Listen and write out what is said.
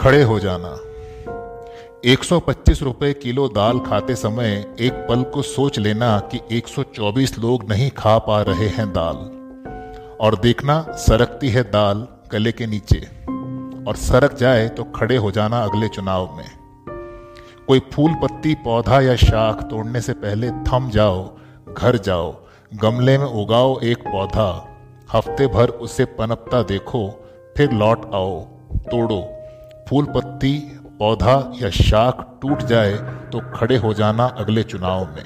खड़े हो जाना। 125 रुपए किलो दाल खाते समय एक पल को सोच लेना कि 124 लोग नहीं खा पा रहे हैं दाल। और देखना, सरकती है दाल गले के नीचे। और सरक जाए तो खड़े हो जाना अगले चुनाव में। कोई फूल पत्ती, पौधा या शाख तोड़ने से पहले थम जाओ, घर जाओ, गमले में उगाओ एक पौधा, हफ़्ते भर उसे पनपता देखो, फिर लौट आओ, तोड़ो। फूल पत्ती पौधा या शाख टूट जाए तो खड़े हो जाना अगले चुनाव में।